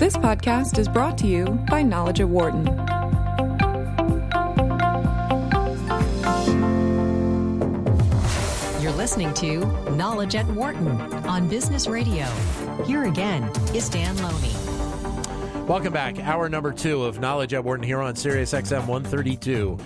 This podcast is brought to you by Knowledge at Wharton. You're listening to Knowledge at Wharton on Business Radio. Here again is Dan Loney. Welcome back. Hour number two of Knowledge at Wharton here on Sirius XM 132.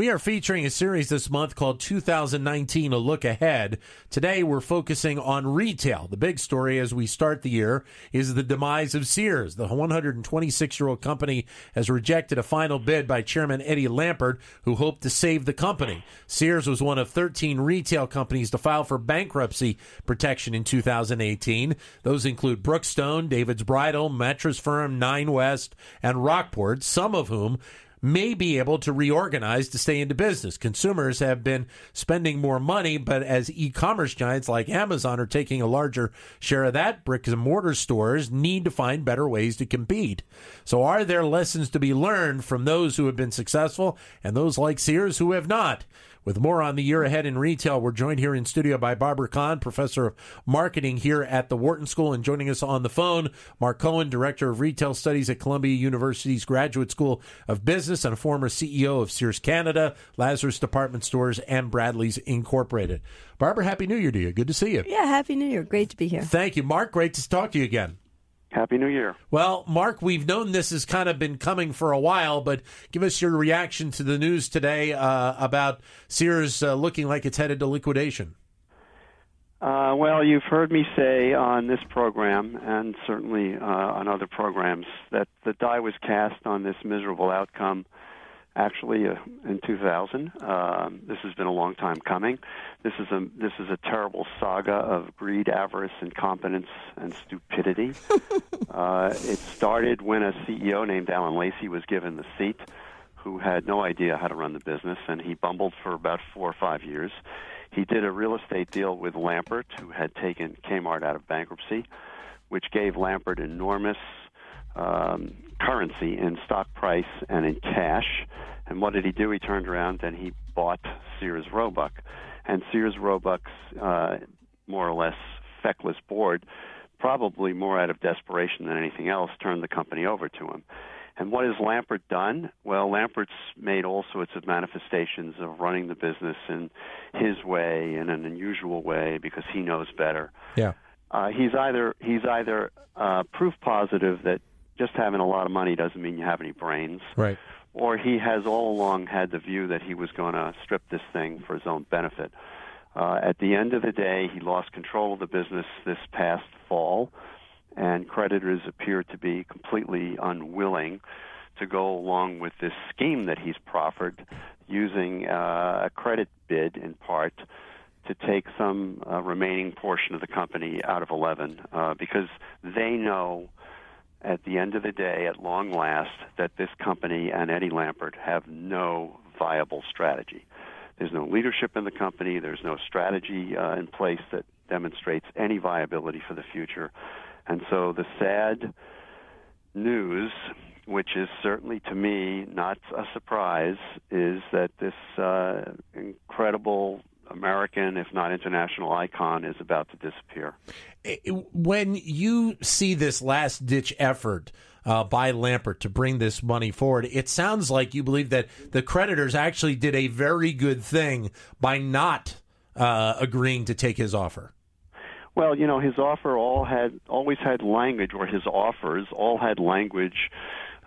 We are featuring a series this month called 2019 A Look Ahead. Today we're focusing on retail. The big story as we start the year is the demise of Sears. The 126 year old company has rejected a final bid by Chairman Eddie Lampert, who hoped to save the company. Sears was one of 13 retail companies to file for bankruptcy protection in 2018. Those include Brookstone, David's Bridal, Mattress Firm, Nine West, and Rockport, some of whom may be able to reorganize to stay into business. Consumers have been spending more money, but as e commerce giants like Amazon are taking a larger share of that, bricks and mortar stores need to find better ways to compete. So, are there lessons to be learned from those who have been successful and those like Sears who have not? With more on the year ahead in retail, we're joined here in studio by Barbara Kahn, professor of marketing here at the Wharton School, and joining us on the phone, Mark Cohen, director of retail studies at Columbia University's Graduate School of Business and a former CEO of Sears Canada, Lazarus Department Stores, and Bradlees Incorporated. Barbara, Happy New Year to you. Good to see you. Yeah, Happy New Year. Great to be here. Thank you. Mark, great to talk to you again. Happy New Year. Well, Mark, we've known this has kind of been coming for a while, but give us your reaction to the news today uh, about Sears uh, looking like it's headed to liquidation. Uh, well, you've heard me say on this program and certainly uh, on other programs that the die was cast on this miserable outcome actually uh, in 2000. Um, this has been a long time coming. This is a this is a terrible saga of greed, avarice, incompetence, and stupidity. uh, it started when a CEO named Alan Lacy was given the seat, who had no idea how to run the business, and he bumbled for about four or five years. He did a real estate deal with Lampert, who had taken Kmart out of bankruptcy, which gave Lampert enormous um, currency in stock price and in cash. And what did he do? He turned around and he bought Sears Roebuck. And Sears Roebuck's uh, more or less feckless board, probably more out of desperation than anything else, turned the company over to him. And what has Lampert done? Well, Lampert's made all sorts of manifestations of running the business in his way, in an unusual way, because he knows better. Yeah. Uh, he's either he's either uh, proof positive that just having a lot of money doesn't mean you have any brains. Right. Or he has all along had the view that he was going to strip this thing for his own benefit. Uh, at the end of the day, he lost control of the business this past fall, and creditors appear to be completely unwilling to go along with this scheme that he's proffered using uh, a credit bid in part to take some uh, remaining portion of the company out of 11 uh, because they know at the end of the day, at long last, that this company and Eddie Lampert have no viable strategy. There's no leadership in the company. There's no strategy uh, in place that demonstrates any viability for the future. And so the sad news, which is certainly to me not a surprise, is that this uh, incredible American, if not international icon, is about to disappear. When you see this last ditch effort uh, by Lampert to bring this money forward, it sounds like you believe that the creditors actually did a very good thing by not uh, agreeing to take his offer. Well, you know, his offer all had always had language, or his offers all had language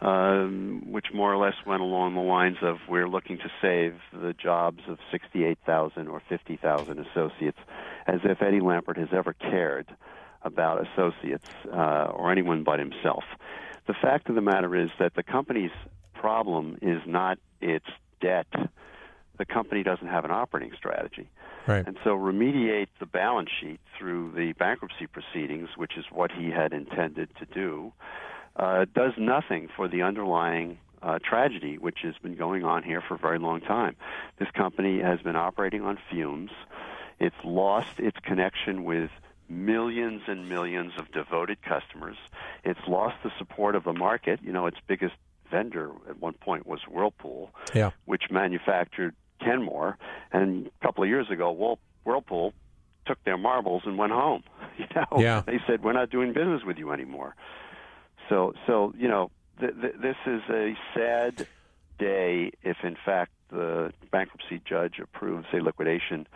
um, which more or less went along the lines of we're looking to save the jobs of 68,000 or 50,000 associates, as if Eddie Lampert has ever cared about associates uh, or anyone but himself. The fact of the matter is that the company's problem is not its debt. The company doesn't have an operating strategy. Right. And so remediate the balance sheet through the bankruptcy proceedings, which is what he had intended to do uh, does nothing for the underlying uh, tragedy, which has been going on here for a very long time. This company has been operating on fumes. It's lost its connection with millions and millions of devoted customers. It's lost the support of the market. You know, its biggest vendor at one point was Whirlpool, yeah. which manufactured Kenmore. And a couple of years ago, Whirlpool took their marbles and went home. You know, yeah. they said we're not doing business with you anymore. So, so you know, th- th- this is a sad day if, in fact, the bankruptcy judge approves a liquidation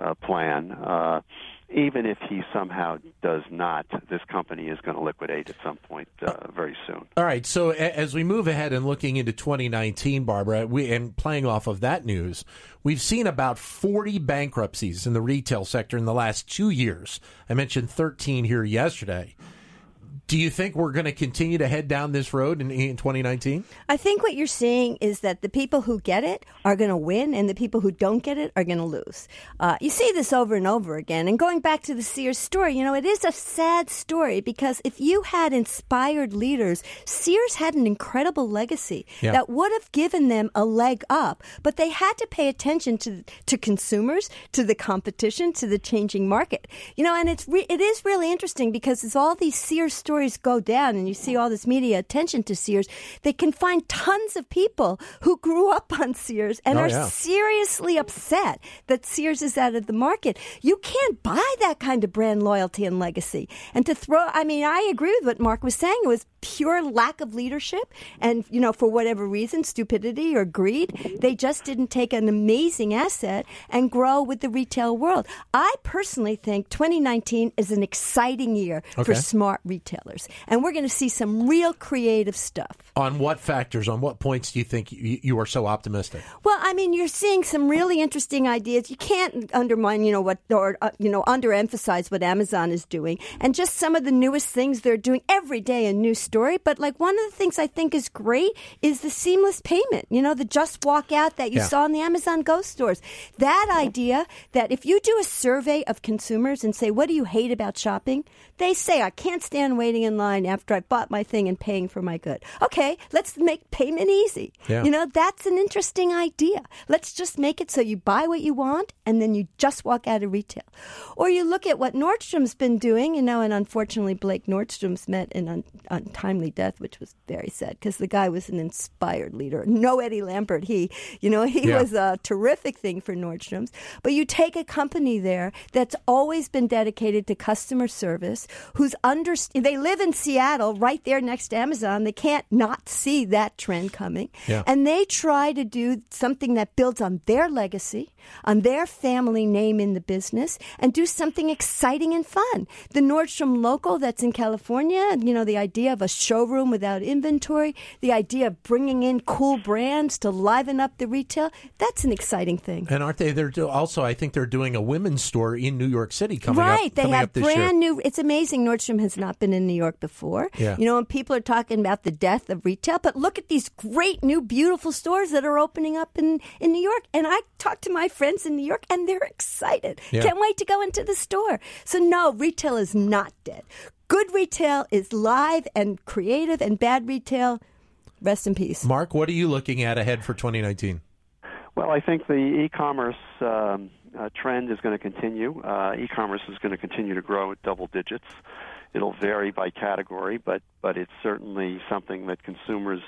uh, plan. Uh, even if he somehow does not, this company is going to liquidate at some point uh, very soon. All right. So as we move ahead and looking into 2019, Barbara, we and playing off of that news, we've seen about 40 bankruptcies in the retail sector in the last two years. I mentioned 13 here yesterday. Do you think we're going to continue to head down this road in, in 2019? I think what you're seeing is that the people who get it are going to win, and the people who don't get it are going to lose. Uh, you see this over and over again. And going back to the Sears story, you know, it is a sad story because if you had inspired leaders, Sears had an incredible legacy Yeah. that would have given them a leg up, but they had to pay attention to to consumers, to the competition, to the changing market. You know, and it's re- it is really interesting because as all these Sears stories go down and you see all this media attention to Sears, they can find tons of people who grew up on Sears and Oh, are yeah. seriously upset that Sears is out of the market. You can't buy that kind of brand loyalty and legacy. And to throw, I mean, I agree with what Mark was saying. It was pure lack of leadership and, you know, for whatever reason, stupidity or greed, they just didn't take an amazing asset and grow with the retail world. I personally think 2019 is an exciting year Okay. for smart retailers. And we're going to see some real creative stuff. On what factors, on what points do you think you, you are so optimistic? Well, I mean, you're seeing some really interesting ideas. You can't undermine, you know, what or uh, you know, underemphasize what Amazon is doing, and just some of the newest things they're doing every day. A new story, but like one of the things I think is great is the seamless payment. You know, the just walk out that you Yeah. saw in the Amazon Go stores. That idea that if you do a survey of consumers and say, "What do you hate about shopping?" they say, "I can't stand waiting in line after I bought my thing and paying for my good." Okay, let's make payment easy. Yeah. You know, that's an interesting idea. Let's just make it so you buy what you want and then you just walk out of retail. Or you look at what Nordstrom's been doing, you know, and unfortunately Blake Nordstrom's met an un- untimely death, which was very sad because the guy was an inspired leader. No Eddie Lampert, he, you know, he Yeah. was a terrific thing for Nordstrom's. But you take a company there that's always been dedicated to customer service, who's under, they live in Seattle, right there next to Amazon. They can't not see that trend coming. Yeah. And they try to do something that builds on their legacy, on their family name in the business, and do something exciting and fun. The Nordstrom local that's in California, you know, the idea of a showroom without inventory, the idea of bringing in cool brands to liven up the retail, that's an exciting thing. And aren't they? They're do- also, I think they're doing a women's store in New York City coming up. right, they have brand year. new. It's amazing. Nordstrom has not been in New York before. Yeah. You know, and people are talking about the death of retail, but look at these great new, beautiful stores that are opening up in in New York. And I talk to my friends in New York, and they're excited. Yeah. Can't wait to go into the store. So no, retail is not dead. Good retail is live and creative, and bad retail, rest in peace. Mark, what are you looking at ahead for 2019? Well, I think the e-commerce um, uh, trend is going to continue. Uh, e-commerce is going to continue to grow at double digits. It'll vary by category, but but it's certainly something that consumers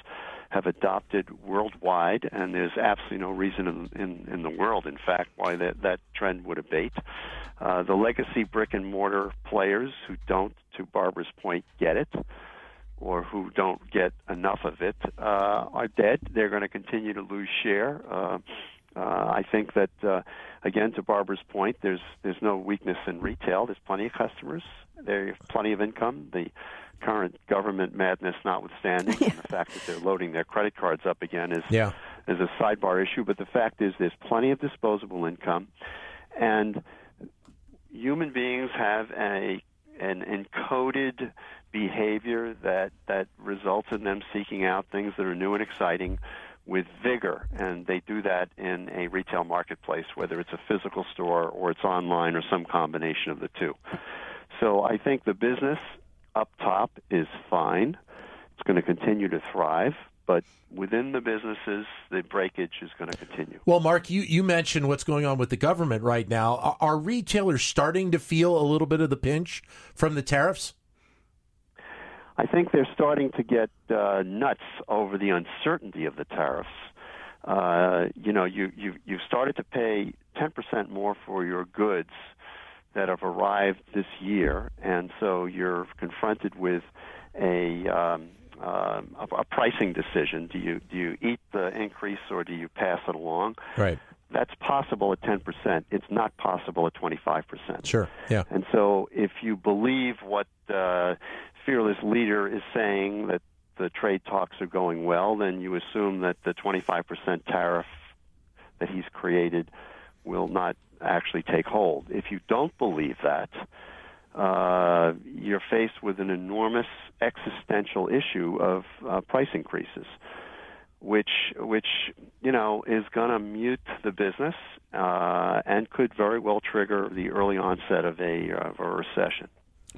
have adopted worldwide, and there's absolutely no reason in, in, in the world, in fact, why that, that trend would abate. Uh, the legacy brick and mortar players who don't, to Barbara's point, get it, or who don't get enough of it, uh, are dead. They're going to continue to lose share. Uh, uh, I think that, uh, again, to Barbara's point, there's there's no weakness in retail. There's plenty of customers. There's plenty of income. The current government madness notwithstanding, and the fact that they're loading their credit cards up again is Yeah. is a sidebar issue. But the fact is, there's plenty of disposable income, and human beings have a an encoded behavior that that results in them seeking out things that are new and exciting with vigor and they do that in a retail marketplace whether it's a physical store or it's online or some combination of the two so i think the business up top is fine it's going to continue to thrive but within the businesses the breakage is going to continue Well, Mark, you, you mentioned what's going on with the government right now. Are, are retailers starting to feel a little bit of the pinch from the tariffs? I think they're starting to get uh, nuts over the uncertainty of the tariffs. Uh, you know, you you you've started to pay ten percent more for your goods that have arrived this year, and so you're confronted with a um, uh, a, a pricing decision. Do you do you eat the increase or do you pass it along? Right. That's possible at 10%. It's not possible at 25%. Sure. Yeah. And so, if you believe what uh, fearless leader is saying that the trade talks are going well, then you assume that the 25% tariff that he's created will not actually take hold. If you don't believe that, uh, you're faced with an enormous existential issue of uh, price increases, which which you know is going to mute the business uh, and could very well trigger the early onset of a, of a recession.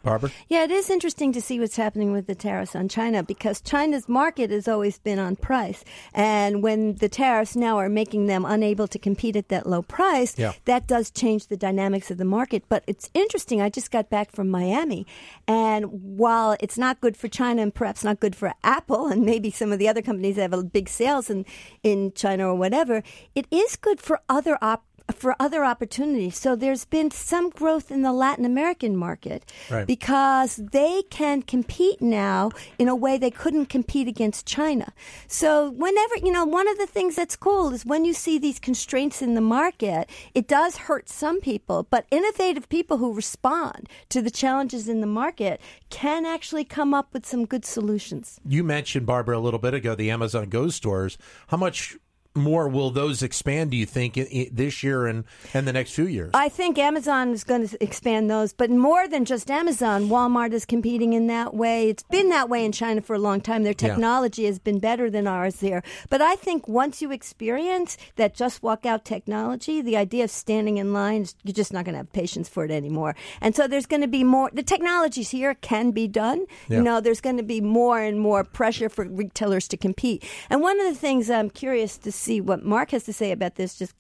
Barbara? Yeah, it is interesting to see what's happening with the tariffs on China because China's market has always been on price. And when the tariffs now are making them unable to compete at that low price, yeah. that does change the dynamics of the market. But it's interesting. I just got back from Miami. And while it's not good for China and perhaps not good for Apple and maybe some of the other companies that have big sales in, in China or whatever, it is good for other op- for other opportunities. So there's been some growth in the Latin American market right. because they can compete now in a way they couldn't compete against China. So whenever, you know, one of the things that's cool is when you see these constraints in the market, it does hurt some people, but innovative people who respond to the challenges in the market can actually come up with some good solutions. You mentioned Barbara a little bit ago the Amazon Go stores. How much more will those expand, do you think, this year and, and the next few years? I think Amazon is going to expand those, but more than just Amazon, Walmart is competing in that way. It's been that way in China for a long time. Their technology yeah. has been better than ours there. But I think once you experience that just walk out technology, the idea of standing in line, you're just not going to have patience for it anymore. And so there's going to be more, the technologies here can be done. Yeah. You know, there's going to be more and more pressure for retailers to compete. And one of the things I'm curious to see what Mark has to say about this just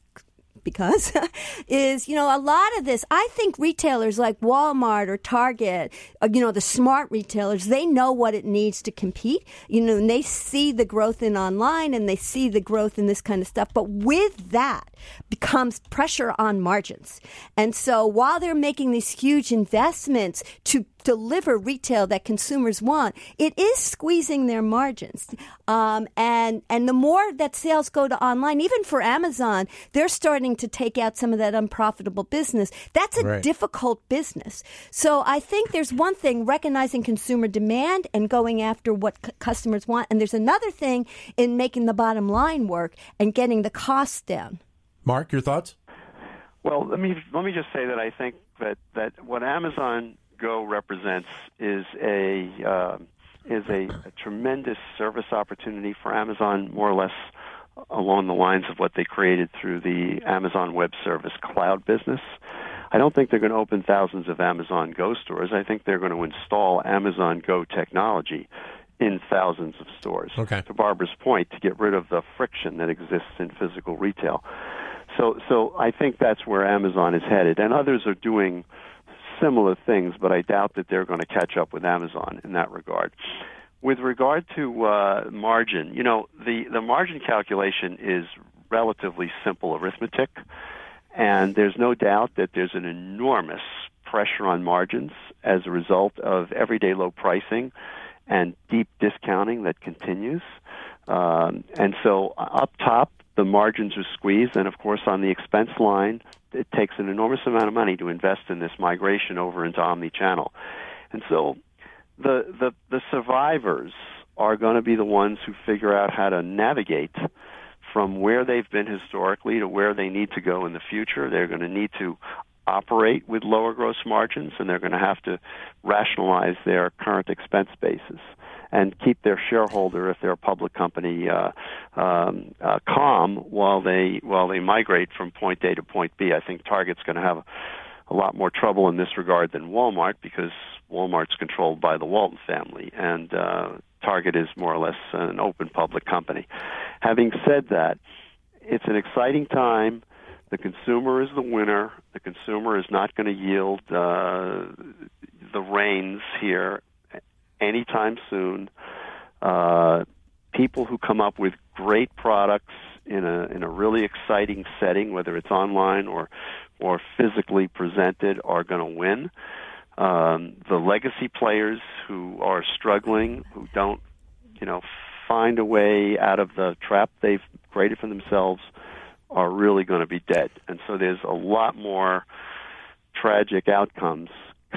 because is you know a lot of this i think retailers like walmart or target uh, you know the smart retailers they know what it needs to compete you know and they see the growth in online and they see the growth in this kind of stuff. But with that becomes pressure on margins. And so while they're making these huge investments to deliver retail that consumers want, it is squeezing their margins. Um, and and the more that sales go to online, even for Amazon, they're starting to take out some of that unprofitable business. That's a right. difficult business. So I think there's one thing recognizing consumer demand and going after what c- customers want, and there's another thing in making the bottom line work and getting the costs down. Mark, your thoughts? Well, let me let me just say that I think that that what Amazon Go represents is a uh, is a, a tremendous service opportunity for Amazon, more or less along the lines of what they created through the Amazon Web Service cloud business. I don't think they're going to open thousands of Amazon Go stores. I think they're going to install Amazon Go technology in thousands of stores. Okay. To Barbara's point, to get rid of the friction that exists in physical retail. So, so I think that's where Amazon is headed, and others are doing similar things, but I doubt that they're going to catch up with Amazon in that regard. With regard to uh, margin, you know, the, the margin calculation is relatively simple arithmetic, and there's no doubt that there's an enormous pressure on margins as a result of everyday low pricing and deep discounting that continues. Um, and so uh, up top, the margins are squeezed, and of course on the expense line, it takes an enormous amount of money to invest in this migration over into omni-channel. And so the the, the survivors are going to be the ones who figure out how to navigate from where they've been historically to where they need to go in the future. They're going to need to operate with lower gross margins and they're going to have to rationalize their current expense basis and keep their shareholder, if they're a public company, uh, um, uh, calm while they while they migrate from point A to point B. I think Target's going to have a lot more trouble in this regard than Walmart because Walmart's controlled by the Walton family, and uh, Target is more or less an open public company. Having said that, it's an exciting time. The consumer is the winner. The consumer is not going to yield uh, the reins here anytime soon. Uh, people who come up with great products in a in a really exciting setting, whether it's online or or physically presented are going to win. Um, the legacy players who are struggling, who don't, you know, find a way out of the trap they've created for themselves, are really going to be dead. And so there's a lot more tragic outcomes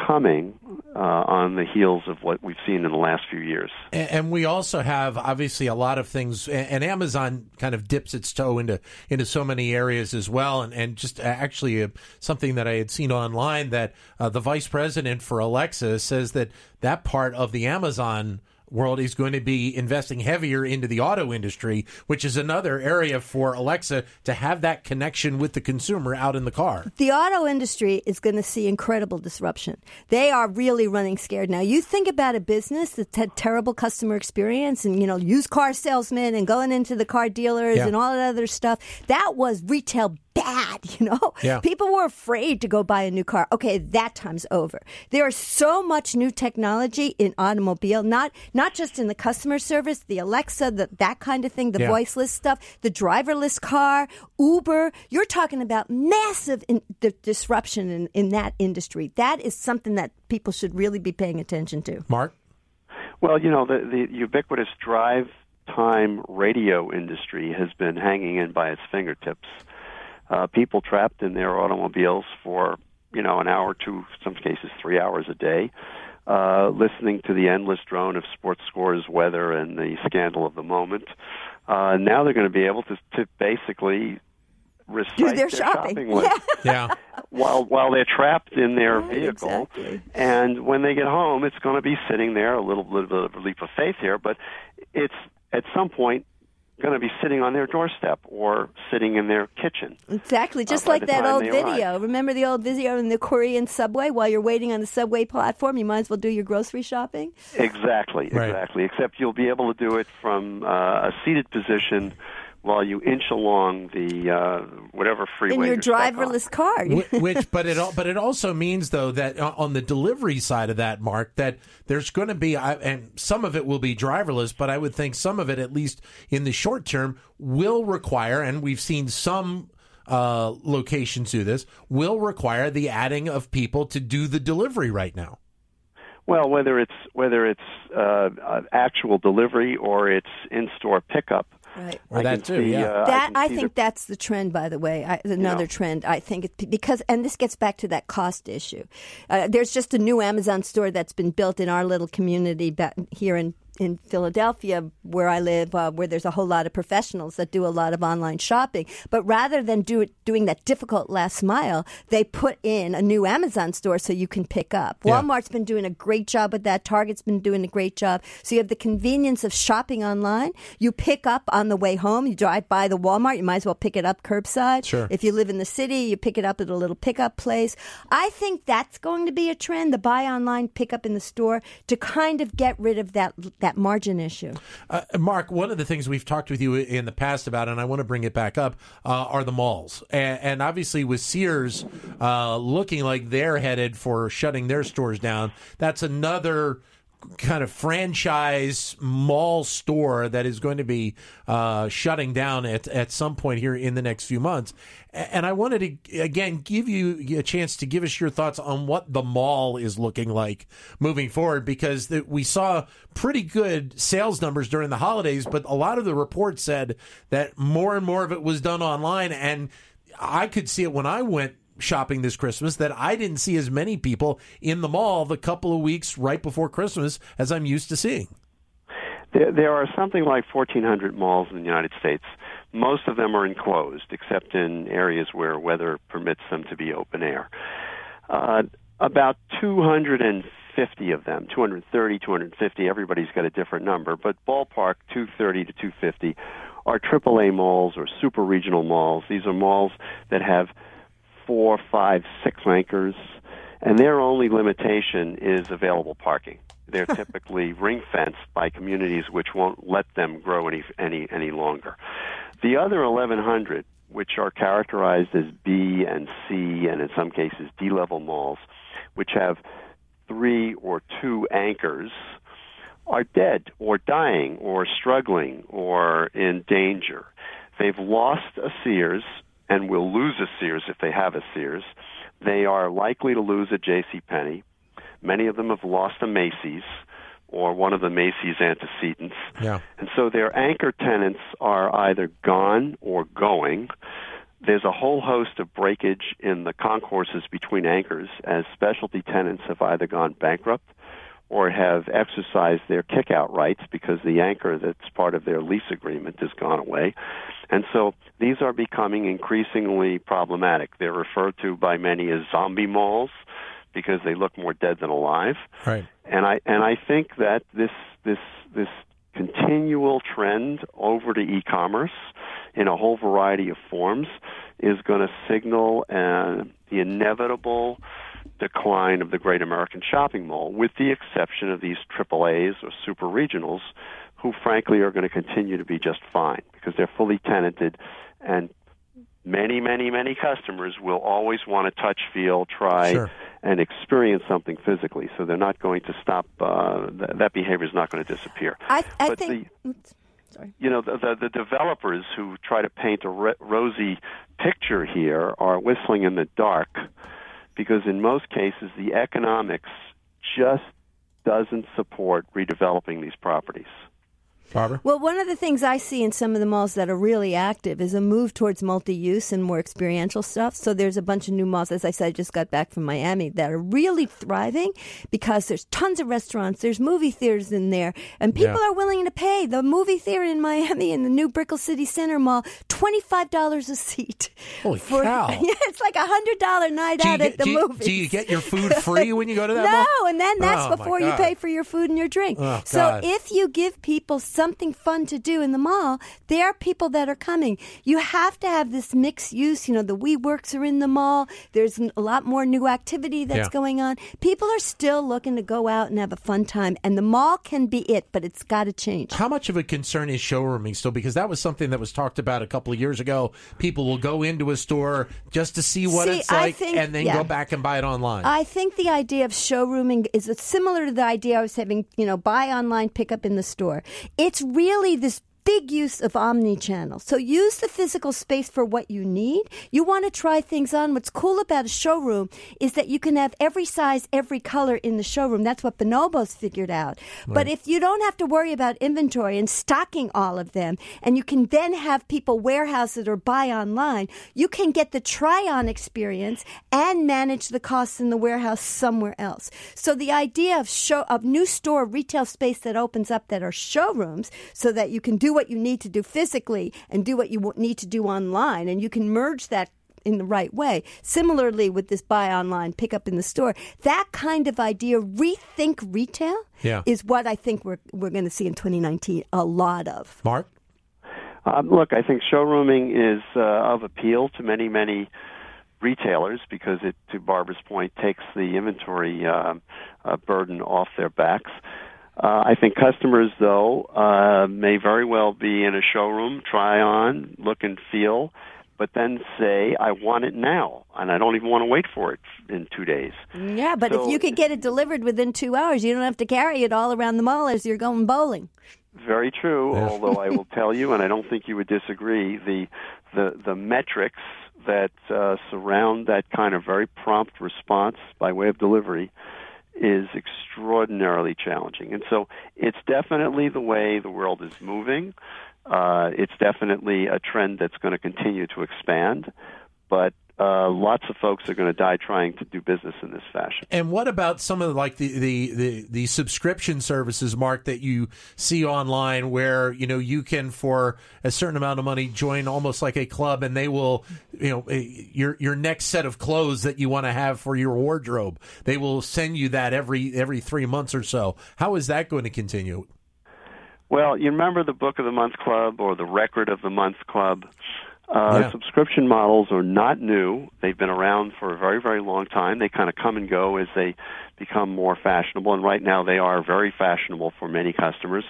coming uh, on the heels of what we've seen in the last few years. And, and, we also have obviously a lot of things, and Amazon kind of dips its toe into into so many areas as well. And, and just actually uh, something that I had seen online that uh, the vice president for Alexa says that that part of the Amazon world is going to be investing heavier into the auto industry, which is another area for Alexa to have that connection with the consumer out in the car. The auto industry is going to see incredible disruption. They are really running scared now. You think about a business that's had terrible customer experience and, you know, used car salesmen and going into the car dealers yeah. and all that other stuff. That was retail bad, you know? Yeah. People were afraid to go buy a new car. Okay, that time's over. There is so much new technology in automobile, not not just in the customer service, the Alexa, the, that kind of thing, the yeah. voiceless stuff, the driverless car, Uber. You're talking about massive in, disruption in, in that industry. That is something that people should really be paying attention to. Mark? Well, you know, the, the ubiquitous drive time radio industry has been hanging in by its fingertips uh, people trapped in their automobiles for you know an hour to some cases three hours a day, uh, listening to the endless drone of sports scores, weather, and the scandal of the moment. Uh, now they're going to be able to, to basically recite Do their, their shopping, shopping list. yeah. While while they're trapped in their right, vehicle, exactly. and when they get home, it's going to be sitting there. A little, little bit of a leap of faith here, but it's at some point going to be sitting on their doorstep or sitting in their kitchen. Exactly, just uh, like that old video. Arrive. Remember the old video in the Korean subway while you're waiting on the subway platform? You might as well do your grocery shopping. Exactly, right. exactly. Except you'll be able to do it from uh, a seated position while you inch along the uh, whatever freeway in your driverless car. Which, but it but it also means though that on the delivery side of that, Mark, that there's going to be and some of it will be driverless, but I would think some of it, at least in the short term, will require, and we've seen some uh, locations do this, will require the adding of people to do the delivery right now. Well, whether it's whether it's uh, actual delivery or it's in-store pickup, Right. Or I that too, see, yeah. Uh, that I, I think the, that's the trend, by the way. I, another trend. I think it's because, and this gets back to that cost issue. Uh, there's just a new Amazon store that's been built in our little community here in in Philadelphia, where I live, uh, where there's a whole lot of professionals that do a lot of online shopping. But rather than do it, doing that difficult last mile, they put in a new Amazon store so you can pick up. Yeah. Walmart's been doing a great job with that. Target's been doing a great job. So you have the convenience of shopping online. You pick up on the way home. You drive by the Walmart. You might as well pick it up curbside. Sure. If you live in the city, you pick it up at a little pickup place. I think that's going to be a trend, the buy online, pick up in the store, to kind of get rid of that that margin issue. Uh, Mark, one of the things we've talked with you in the past about, and I want to bring it back up, uh, are the malls. And, and, obviously, with Sears uh, looking like they're headed for shutting their stores down, that's another kind of franchise mall store that is going to be uh, shutting down at, at some point here in the next few months. And I wanted to, again, give you a chance to give us your thoughts on what the mall is looking like moving forward because the, we saw pretty good sales numbers during the holidays, but a lot of the reports said that more and more of it was done online. And I could see it when I went shopping this Christmas that I didn't see as many people in the mall the couple of weeks right before Christmas as I'm used to seeing. There, there are something like 1,400 malls in the United States. Most of them are enclosed, except in areas where weather permits them to be open air. Uh, about 250 of them, 230, 250, everybody's got a different number, but ballpark 230 to 250 are AAA malls or super regional malls. These are malls that have four, five, six anchors, and their only limitation is available parking. They're typically ring fenced by communities which won't let them grow any any any longer. The other 1,100, which are characterized as B and C, and in some cases D level malls, which have three or two anchors, are dead or dying or struggling or in danger. They've lost a Sears and will lose a Sears if they have a Sears. They are likely to lose a J.C. Penney. Many of them have lost a Macy's or one of the Macy's antecedents. Yeah. And so their anchor tenants are either gone or going. There's a whole host of breakage in the concourses between anchors as specialty tenants have either gone bankrupt or have exercised their kick-out rights because the anchor that's part of their lease agreement has gone away. And so these are becoming increasingly problematic. They're referred to by many as zombie malls because they look more dead than alive. Right. And I and I think that this this this continual trend over to e-commerce in a whole variety of forms is going to signal uh, the inevitable decline of the Great American Shopping Mall, with the exception of these AAAs or super regionals, who frankly are going to continue to be just fine because they're fully tenanted and many, many, many customers will always want to touch, feel, try, Sure. and experience something physically. So they're not going to stop. Uh, th- that behavior is not going to disappear. I, I But think. oops, sorry. You know, the, the, the developers who try to paint a re- rosy picture here are whistling in the dark because in most cases the economics just doesn't support redeveloping these properties. Barbara? Well, one of the things I see in some of the malls that are really active is a move towards multi-use and more experiential stuff. So there's a bunch of new malls, as I said, I just got back from Miami, that are really thriving because there's tons of restaurants, there's movie theaters in there, and people Yeah. are willing to pay. The movie theater in Miami in the new Brickell City Center Mall, twenty-five dollars a seat. Holy For- cow. Yeah, it's like a hundred dollar night out get, at the movies. do you get your food free when you go to that no, mall? and then that's Oh, before you pay for your food and your drink. Oh, so God. if you give people something fun to do in the mall, there are people that are coming. You have to have this mixed use. You know, the WeWorks are in the mall. There's a lot more new activity that's Yeah. going on. People are still looking to go out and have a fun time, and the mall can be it, but it's got to change. How much of a concern is showrooming still? Because that was something that was talked about a couple of years ago. People will go into a store just to see what See, it's like think- and then yeah. go back and buy it online. I think the idea of showrooming is similar to the idea I was having, you know, buy online, pick up in the store. It's really this big use of omni-channel. So use the physical space for what you need. You want to try things on. What's cool about a showroom is that you can have every size, every color in the showroom. That's what Bonobos figured out. But if you don't have to worry about inventory and stocking all of them, and you can then have people warehouse it or buy online, you can get the try-on experience and manage the costs in the warehouse somewhere else. So the idea of show of new store retail space that opens up that are showrooms, so that you can do what you need to do physically and do what you need to do online, and you can merge that in the right way. Similarly, with this buy online, pick up in the store, that kind of idea, rethink retail, Yeah. is what I think we're we're going to see in 2019 a lot of. Mark? Um, look, I think showrooming is uh, of appeal to many, many retailers because it, to Barbara's point, takes the inventory uh, uh, burden off their backs. Uh, I think customers, though, uh, may very well be in a showroom, try on, look and feel, but then say, "I want it now," and I don't even want to wait for it in two days. Yeah, but So- if you could get it delivered within two hours, you don't have to carry it all around the mall as you're going bowling. Very true. Although I will tell you, and I don't think you would disagree, the the the metrics that uh, surround that kind of very prompt response by way of delivery is extraordinarily challenging. And so it's definitely the way the world is moving. Uh, it's definitely a trend that's going to continue to expand, but uh, lots of folks are going to die trying to do business in this fashion. And what about some of like the, the, the, the subscription services, Mark, that you see online where, you know, you can for a certain amount of money join almost like a club and they will, you know, eh, your your next set of clothes that you want to have for your wardrobe. They will send you that every every three months or so. How is that going to continue? Well, you remember the Book of the Month Club or the Record of the Month Club? Uh, Yeah. Subscription models are not new. They've been around for a very, very long time. They kind of come and go as they become more fashionable, and right now they are very fashionable for many customers.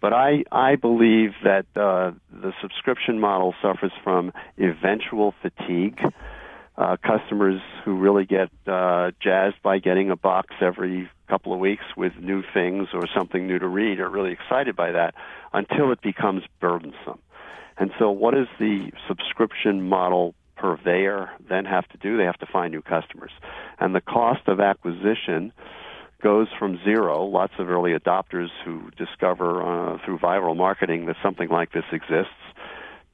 But I, I believe that uh, the subscription model suffers from eventual fatigue. Uh, customers who really get uh, jazzed by getting a box every couple of weeks with new things or something new to read are really excited by that until it becomes burdensome. And so, what does the subscription model purveyor then have to do? They have to find new customers. And the cost of acquisition goes from zero, lots of early adopters who discover uh, through viral marketing that something like this exists,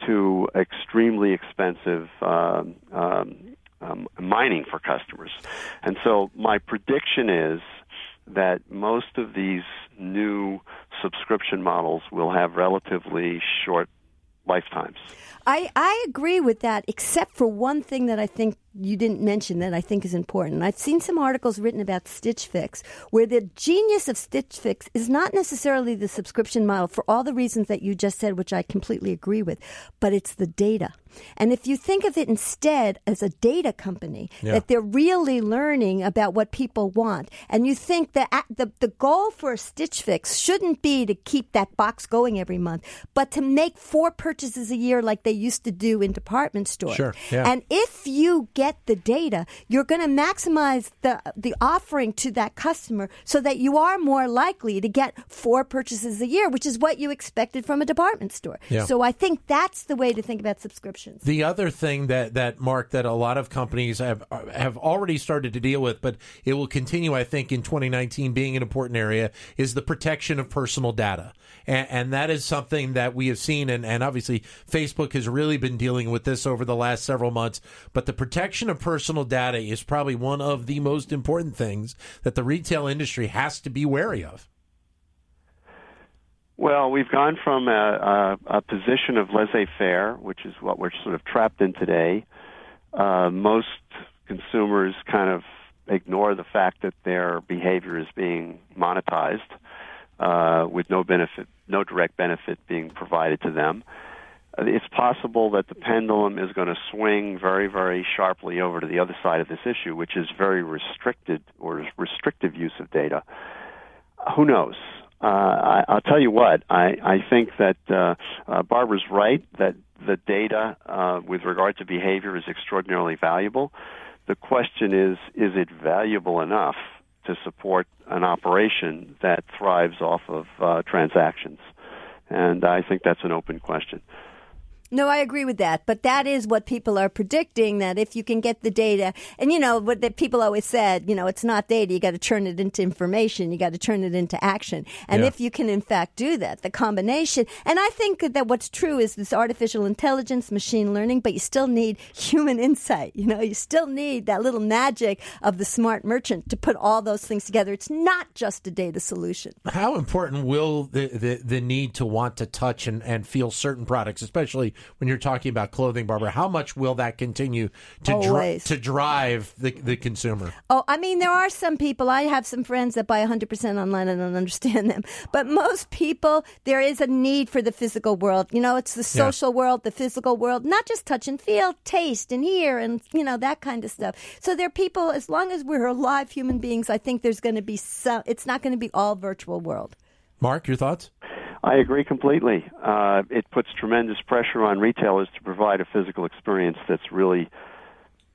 to extremely expensive um, um, um, mining for customers. And so my prediction is that most of these new subscription models will have relatively short lifetimes. I, I agree with that, except for one thing that I think you didn't mention that I think is important. I've seen some articles written about Stitch Fix where the genius of Stitch Fix is not necessarily the subscription model for all the reasons that you just said, which I completely agree with, but it's the data. And if you think of it instead as a data company, Yeah. that they're really learning about what people want, and you think that the, the goal for a Stitch Fix shouldn't be to keep that box going every month, but to make four purchases a year like they used to do in department stores. Sure, yeah. And if you get the data, you're going to maximize the the offering to that customer so that you are more likely to get four purchases a year, which is what you expected from a department store. Yeah. So I think that's the way to think about subscriptions. The other thing that that Mark that a lot of companies have have already started to deal with, but it will continue, I think, in 2019 being an important area is the protection of personal data, and, and that is something that we have seen, and, and obviously Facebook has really been dealing with this over the last several months. But the protection of personal data is probably one of the most important things that the retail industry has to be wary of. Well, we've gone from a, a, a position of laissez-faire, which is what we're sort of trapped in today. Uh, most consumers kind of ignore the fact that their behavior is being monetized uh, with no benefit, no direct benefit being provided to them. It's possible that the pendulum is going to swing very, very sharply over to the other side of this issue, which is very restricted or restrictive use of data who knows? Uh, I, I'll tell you what. I, I think that uh, uh, Barbara's right that the data uh, with regard to behavior is extraordinarily valuable. The question is, is it valuable enough to support an operation that thrives off of uh, transactions? And I think that's an open question. No, I agree with that. But that is what people are predicting that if you can get the data, and you know, what that people always said, you know, it's not data. You got to turn it into information. You got to turn it into action. And Yeah. if you can, in fact, do that, the combination, and I think that what's true is this artificial intelligence, machine learning, but you still need human insight. You know, you still need that little magic of the smart merchant to put all those things together. It's not just a data solution. How important will the, the, the need to want to touch and, and feel certain products, especially when you're talking about clothing, Barbara, how much will that continue to dri- to drive the, the consumer? Oh, I mean, there are some people. I have some friends that buy 100% online. I don't understand them. But most people, there is a need for the physical world. You know, it's the Yeah. social world, the physical world, not just touch and feel, taste and hear and, you know, that kind of stuff. So there are people, as long as we're alive human beings, I think there's going to be some, it's not going to be all virtual world. Mark, your thoughts? I agree completely. Uh, it puts tremendous pressure on retailers to provide a physical experience that's really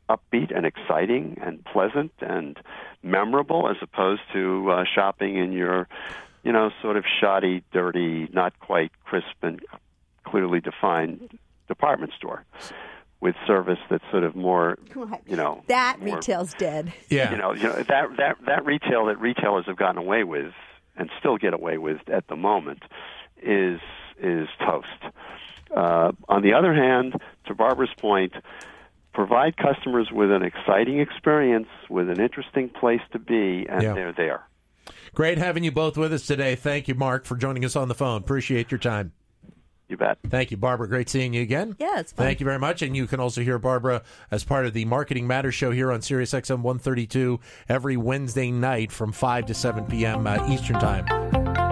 upbeat and exciting and pleasant and memorable, as opposed to uh, shopping in your, you know, sort of shoddy, dirty, not quite crisp and clearly defined department store with service that's sort of more, you know, That more- retail's dead. Yeah. you know, you know that that that retail that retailers have gotten away with and still get away with at the moment is is toast. Uh, on the other hand, to Barbara's point, provide customers with an exciting experience, with an interesting place to be, and Yeah. they're there. Great having you both with us today. Thank you, Mark, for joining us on the phone. Appreciate your time. You bet. Thank you, Barbara. Great seeing you again. Yeah, it's fun. Thank you very much. And you can also hear Barbara as part of the Marketing Matters show here on Sirius XM 132 every Wednesday night from 5 to 7 p.m. Uh, Eastern Time.